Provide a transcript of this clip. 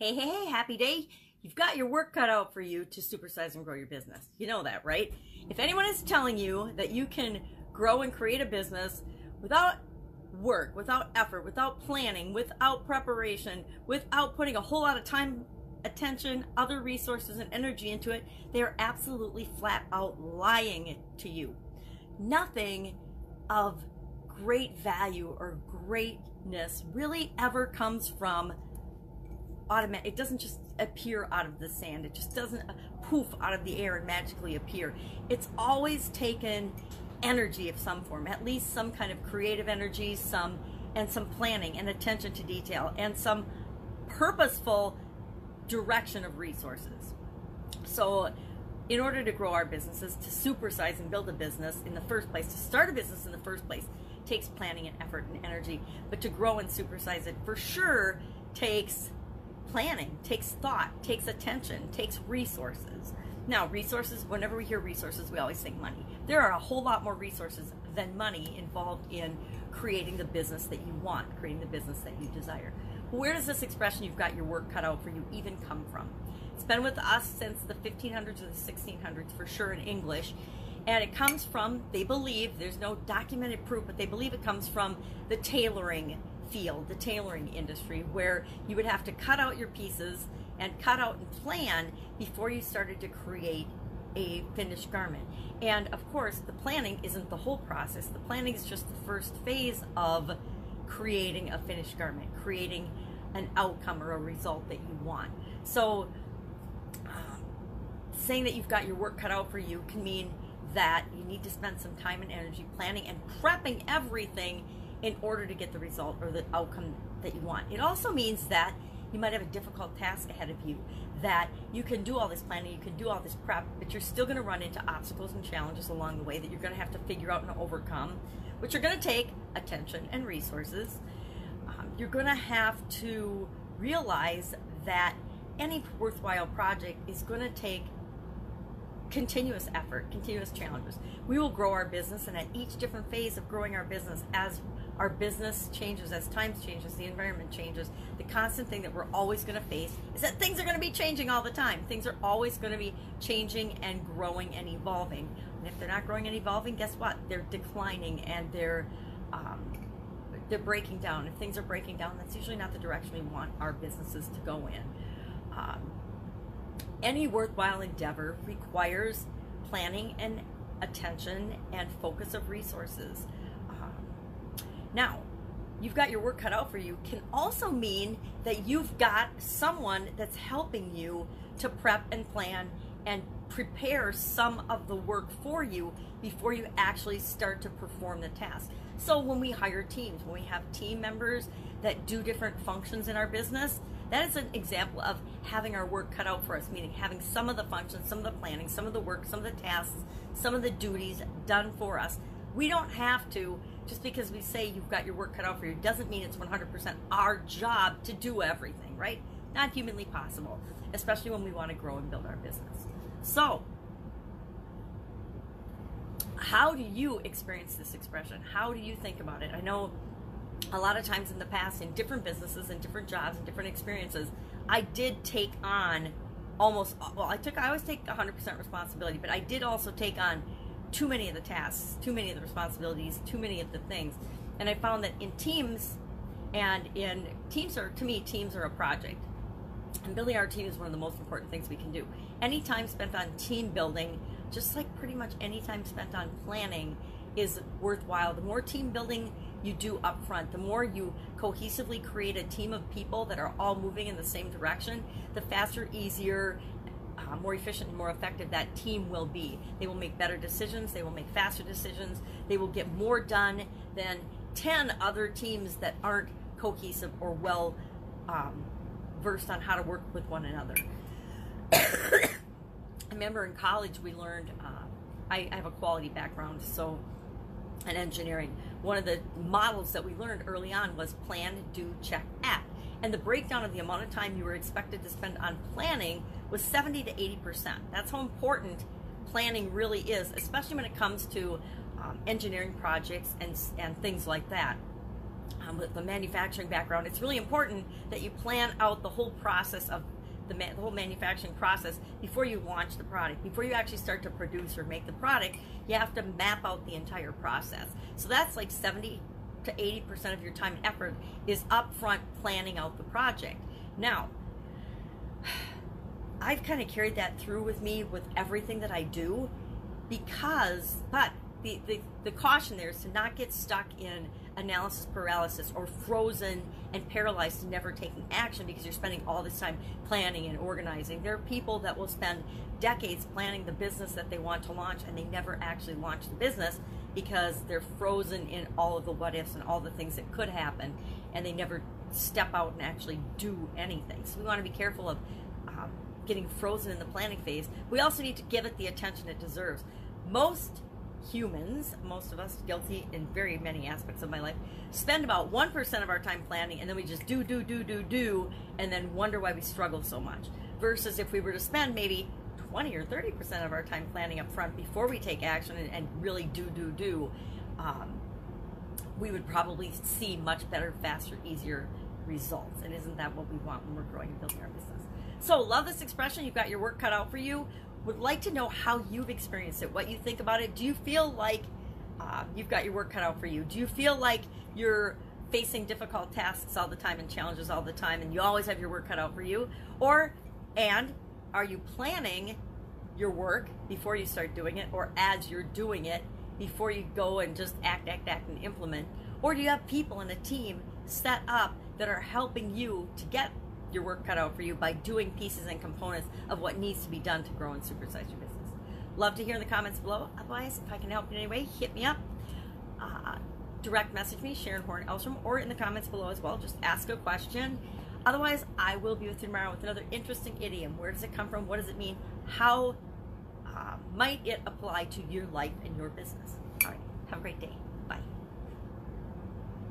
Hey, hey, hey, happy day. You've got your work cut out for you to supersize and grow your business. You know that, right? If anyone is telling you that you can grow and create a business without work, without effort, without planning, without preparation, without putting a whole lot of time, attention, other resources, and energy into it, they are absolutely flat out lying to you. Nothing of great value or greatness really ever comes from automatic. It doesn't just appear out of the sand. It just doesn't uh, poof out of the air and magically appear. It's always taken energy of some form, at least some kind of creative energy, some and some planning and attention to detail and some purposeful direction of resources. So in order to grow our businesses, to supersize and build a business in the first place, to start a business in the first place, takes planning and effort and energy. But to grow and supersize it for sure takes planning, takes thought, takes attention, takes resources. Now, resources, whenever we hear resources, we always think money. There are a whole lot more resources than money involved in creating the business that you want, creating the business that you desire. Where does this expression, you've got your work cut out for you, even come from? It's been with us since the 1500s or the 1600s, for sure, in English. And it comes from, they believe, there's no documented proof, but they believe it comes from the tailoring field, the tailoring industry, where you would have to cut out your pieces and cut out and plan before you started to create a finished garment. And of course, the planning isn't the whole process. The planning is just the first phase of creating a finished garment, creating an outcome or a result that you want. So, um, saying that you've got your work cut out for you can mean that you need to spend some time and energy planning and prepping everything in order to get the result or the outcome that you want. It also means that you might have a difficult task ahead of you, that you can do all this planning, you can do all this prep, but you're still going to run into obstacles and challenges along the way that you're going to have to figure out and overcome, which are going to take attention and resources. Um, you're going to have to realize that any worthwhile project is going to take continuous effort, continuous challenges. We will grow our business, and at each different phase of growing our business, as our business changes, as times changes, the environment changes, the constant thing that we're always going to face is that things are going to be changing all the time. Things are always going to be changing and growing and evolving. And if they're not growing and evolving, guess what? They're declining and they're um, they're breaking down. If things are breaking down, that's usually not the direction we want our businesses to go in. Um, any worthwhile endeavor requires planning and attention and focus of resources. Now, you've got your work cut out for you can also mean that you've got someone that's helping you to prep and plan and prepare some of the work for you before you actually start to perform the task. So when we hire teams, when we have team members that do different functions in our business, that is an example of having our work cut out for us, meaning having some of the functions, some of the planning, some of the work, some of the tasks, some of the duties done for us. We don't have to just because we say you've got your work cut out for you doesn't mean it's 100% our job to do everything, right? Not humanly possible, especially when we want to grow and build our business. So, how do you experience this expression? How do you think about it? I know a lot of times in the past, in different businesses and different jobs and different experiences, I did take on almost well i took i always take 100% responsibility but i did also take on too many of the tasks, too many of the responsibilities, too many of the things. And I found that in teams and in teams are, to me, teams are a project. And building our team is one of the most important things we can do. Any time spent on team building, just like pretty much any time spent on planning, is worthwhile. The more team building you do up front, the more you cohesively create a team of people that are all moving in the same direction, the faster, easier, uh, more efficient and more effective that team will be. They will make better decisions, they will make faster decisions, they will get more done than 10 other teams that aren't cohesive or well um, versed on how to work with one another. I remember in college we learned, uh, I, I have a quality background, so in engineering, one of the models that we learned early on was plan, do, check, act. And the breakdown of the amount of time you were expected to spend on planning was 70 to 80%. That's how important planning really is, especially when it comes to um, engineering projects and, and things like that. um, with the manufacturing background, it's really important that you plan out the whole process of the, ma- the whole manufacturing process before you launch the product. Before you actually start to produce or make the product, you have to map out the entire process. So that's like 70 to 80% of your time and effort is upfront planning out the project. Now, I've kind of carried that through with me with everything that I do because, but the, the, the caution there is to not get stuck in analysis paralysis or frozen and paralyzed and never taking action because you're spending all this time planning and organizing. There are people that will spend decades planning the business that they want to launch and they never actually launch the business because they're frozen in all of the what ifs and all the things that could happen and they never step out and actually do anything. So we want to be careful of um, getting frozen in the planning phase. We also need to give it the attention it deserves. Most humans, most of us guilty in very many aspects of my life, spend about 1% of our time planning and then we just do, do, do, do, do, and then wonder why we struggle so much. Versus if we were to spend maybe 20 or 30% of our time planning up front before we take action and, and really do, do, do, um, we would probably see much better, faster, easier results. And isn't that what we want when we're growing and building our business? So, love this expression. You've got your work cut out for you would like to know how you've experienced it, what you think about it. Do you feel like uh, you've got your work cut out for you? Do you feel like you're facing difficult tasks all the time and challenges all the time and you always have your work cut out for you? Or, and are you planning your work before you start doing it or as you're doing it before you go and just act, act, act and implement? Or do you have people in a team set up that are helping you to get your work cut out for you by doing pieces and components of what needs to be done to grow and supersize your business. Love to hear in the comments below. Otherwise, if I can help in any way, hit me up. Uh, direct message me, Sharon Horn Elstrom, or in the comments below as well. Just ask a question. Otherwise, I will be with you tomorrow with another interesting idiom. Where does it come from? What does it mean? How uh, might it apply to your life and your business? All right. Have a great day.